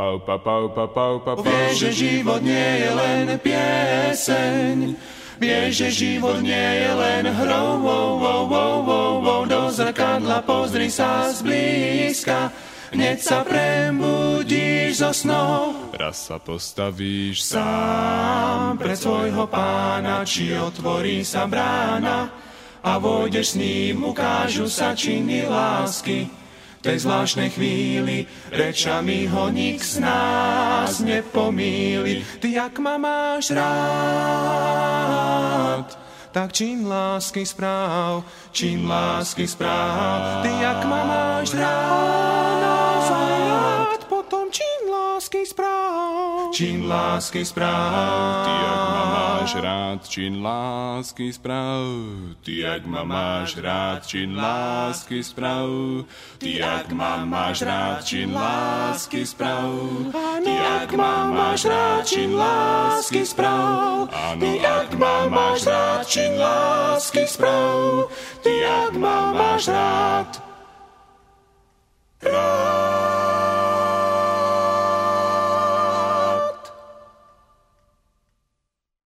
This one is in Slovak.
Pau, pau, pau, pau, pau, pau, pau. Vieš, že život nie je len pieseň, Vieš, že život nie je len hrou, wow, wow, wow, wow, wow. Do zrkadla pozri sa zblízka, hneď sa prebudíš zo snov. Raz sa postavíš Sám pred svojho pána, či otvorí sa brána a vojdeš s ním, ukážu sa činy lásky tej zvláštnej chvíli rečami ho nik z nás nepomíli. Ty, jak ma máš rád, tak čin lásky správ, čin lásky správ. Ty, jak ma máš rád, łaski spraw. Czyn łaski spraw, ty jak mamasz rad, czyn łaski spraw. Ty jak mamasz rad, czyn łaski spraw. Ty jak mamasz rad, czyn łaski spraw. Ty jak mamasz rad, czyn łaski spraw. Ty jak mamasz rad, czyn łaski spraw. Ty jak mamasz rad.